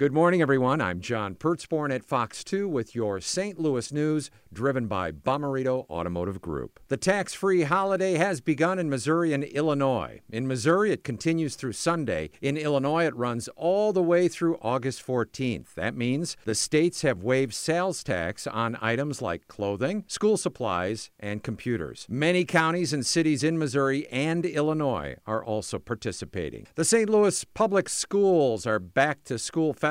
Good morning, everyone. I'm John Pertzborn at Fox 2 with your St. Louis news, driven by Bommarito Automotive Group. The tax free holiday has begun in Missouri and Illinois. In Missouri, it continues through Sunday. In Illinois, it runs all the way through August 14th. That means the states have waived sales tax on items like clothing, school supplies, and computers. Many counties and cities in Missouri and Illinois are also participating. The St. Louis Public Schools are back to school festivals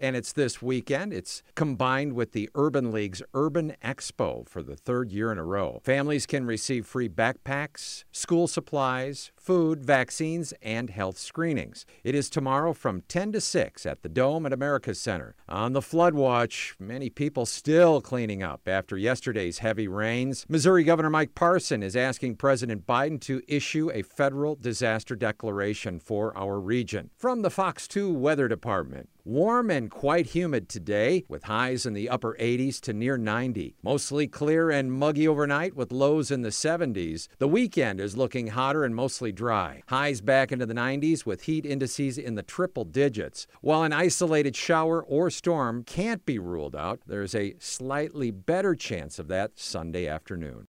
and it's this weekend. It's combined with the Urban League's Urban Expo for the third year in a row. Families can receive free backpacks, school supplies, food, vaccines, and health screenings. It is tomorrow from 10 to 6 at the Dome at America Center. On the flood watch, many people still cleaning up after yesterday's heavy rains. Missouri Governor Mike Parson is asking President Biden to issue a federal disaster declaration for our region. From the Fox 2 Weather Department, Warm and quite humid today, with highs in the upper 80s to near 90. Mostly clear and muggy overnight, with lows in the 70s. The weekend is looking hotter and mostly dry. Highs back into the 90s, with heat indices in the triple digits. While an isolated shower or storm can't be ruled out, there's a slightly better chance of that Sunday afternoon.